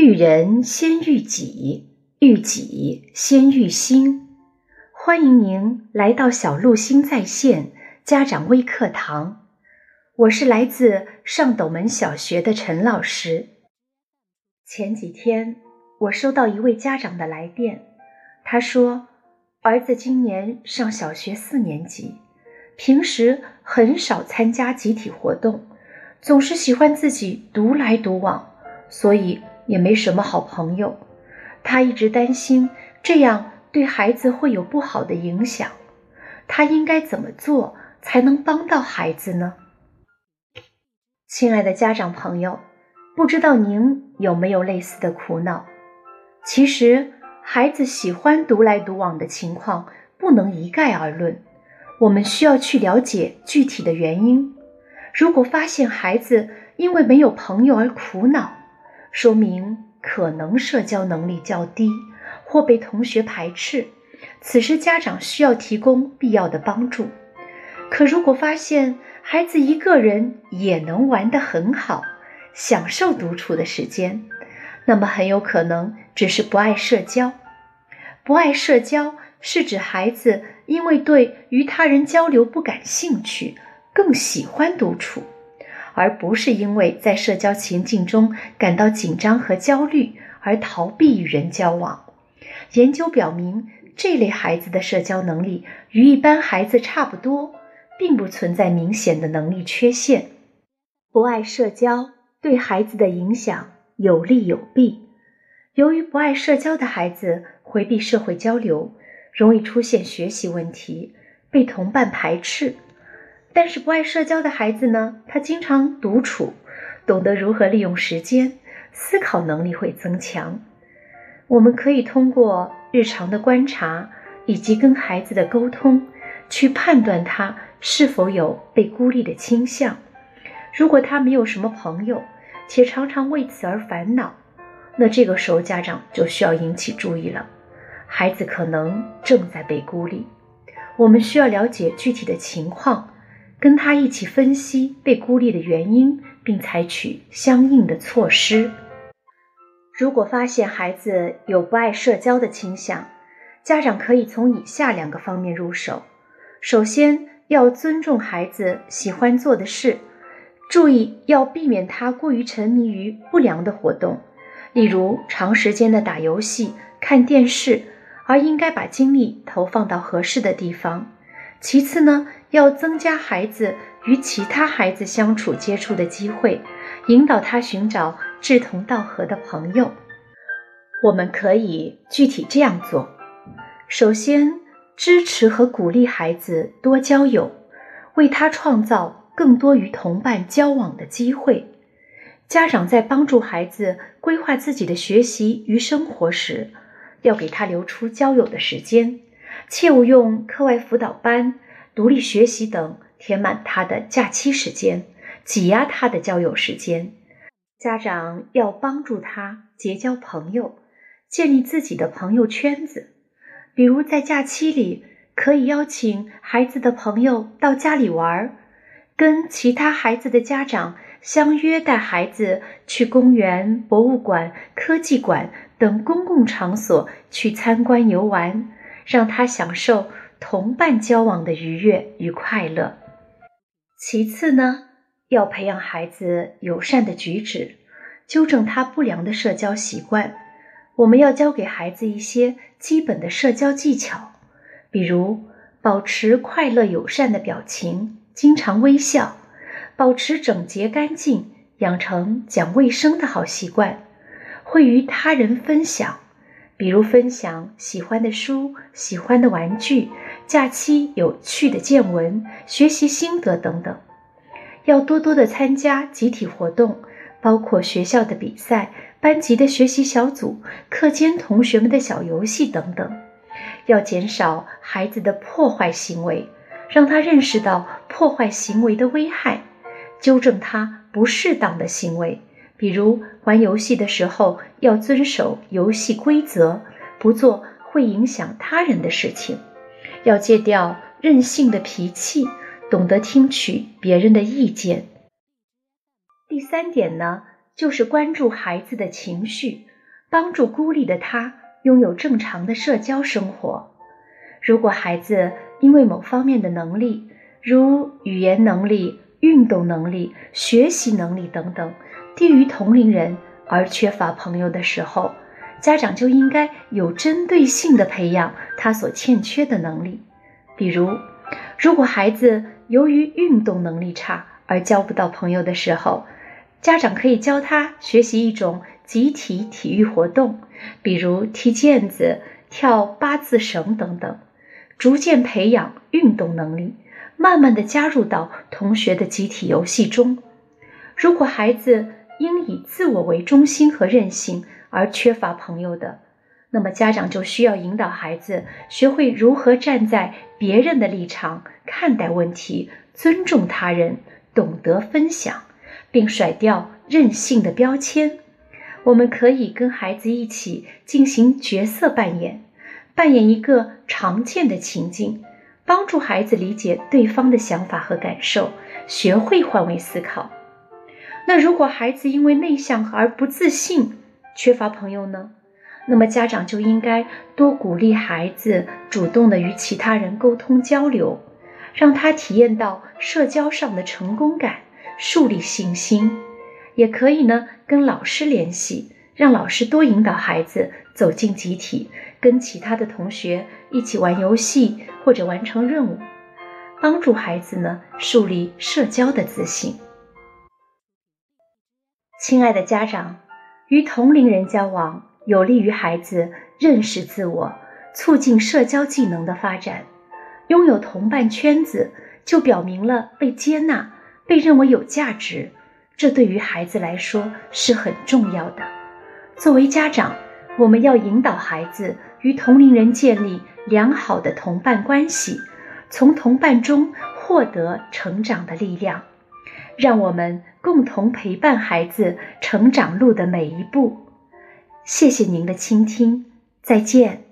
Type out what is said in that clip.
育人先育己，育己先育心。欢迎您来到小鹿心在线家长微课堂，我是来自上斗门小学的陈老师。前几天我收到一位家长的来电，他说儿子今年上小学四年级，平时很少参加集体活动。总是喜欢自己独来独往，所以也没什么好朋友。他一直担心这样对孩子会有不好的影响。他应该怎么做才能帮到孩子呢？亲爱的家长朋友，不知道您有没有类似的苦恼？其实，孩子喜欢独来独往的情况不能一概而论，我们需要去了解具体的原因。如果发现孩子因为没有朋友而苦恼，说明可能社交能力较低或被同学排斥，此时家长需要提供必要的帮助。可如果发现孩子一个人也能玩得很好，享受独处的时间，那么很有可能只是不爱社交。不爱社交是指孩子因为对与他人交流不感兴趣。更喜欢独处，而不是因为在社交情境中感到紧张和焦虑而逃避与人交往。研究表明，这类孩子的社交能力与一般孩子差不多，并不存在明显的能力缺陷。不爱社交对孩子的影响有利有弊。由于不爱社交的孩子回避社会交流，容易出现学习问题，被同伴排斥。但是不爱社交的孩子呢？他经常独处，懂得如何利用时间，思考能力会增强。我们可以通过日常的观察以及跟孩子的沟通，去判断他是否有被孤立的倾向。如果他没有什么朋友，且常常为此而烦恼，那这个时候家长就需要引起注意了。孩子可能正在被孤立，我们需要了解具体的情况。跟他一起分析被孤立的原因，并采取相应的措施。如果发现孩子有不爱社交的倾向，家长可以从以下两个方面入手：首先，要尊重孩子喜欢做的事，注意要避免他过于沉迷于不良的活动，例如长时间的打游戏、看电视，而应该把精力投放到合适的地方。其次呢？要增加孩子与其他孩子相处接触的机会，引导他寻找志同道合的朋友。我们可以具体这样做：首先，支持和鼓励孩子多交友，为他创造更多与同伴交往的机会。家长在帮助孩子规划自己的学习与生活时，要给他留出交友的时间，切勿用课外辅导班。独立学习等填满他的假期时间，挤压他的交友时间。家长要帮助他结交朋友，建立自己的朋友圈子。比如在假期里，可以邀请孩子的朋友到家里玩，跟其他孩子的家长相约带孩子去公园、博物馆、科技馆等公共场所去参观游玩，让他享受。同伴交往的愉悦与快乐。其次呢，要培养孩子友善的举止，纠正他不良的社交习惯。我们要教给孩子一些基本的社交技巧，比如保持快乐友善的表情，经常微笑，保持整洁干净，养成讲卫生的好习惯，会与他人分享。比如分享喜欢的书、喜欢的玩具、假期有趣的见闻、学习心得等等。要多多的参加集体活动，包括学校的比赛、班级的学习小组、课间同学们的小游戏等等。要减少孩子的破坏行为，让他认识到破坏行为的危害，纠正他不适当的行为。比如玩游戏的时候要遵守游戏规则，不做会影响他人的事情，要戒掉任性的脾气，懂得听取别人的意见。第三点呢，就是关注孩子的情绪，帮助孤立的他拥有正常的社交生活。如果孩子因为某方面的能力，如语言能力、运动能力、学习能力等等，低于同龄人而缺乏朋友的时候，家长就应该有针对性的培养他所欠缺的能力。比如，如果孩子由于运动能力差而交不到朋友的时候，家长可以教他学习一种集体体育活动，比如踢毽子、跳八字绳等等，逐渐培养运动能力，慢慢的加入到同学的集体游戏中。如果孩子因以自我为中心和任性而缺乏朋友的，那么家长就需要引导孩子学会如何站在别人的立场看待问题，尊重他人，懂得分享。并甩掉任性的标签。我们可以跟孩子一起进行角色扮演，扮演一个常见的情境，帮助孩子理解对方的想法和感受，学会换位思考。那如果孩子因为内向而不自信，缺乏朋友呢？那么家长就应该多鼓励孩子主动的与其他人沟通交流，让他体验到社交上的成功感。树立信心，也可以呢跟老师联系，让老师多引导孩子走进集体，跟其他的同学一起玩游戏或者完成任务，帮助孩子呢树立社交的自信。亲爱的家长，与同龄人交往有利于孩子认识自我，促进社交技能的发展。拥有同伴圈子，就表明了被接纳。被认为有价值，这对于孩子来说是很重要的。作为家长，我们要引导孩子与同龄人建立良好的同伴关系，从同伴中获得成长的力量。让我们共同陪伴孩子成长路的每一步。谢谢您的倾听，再见。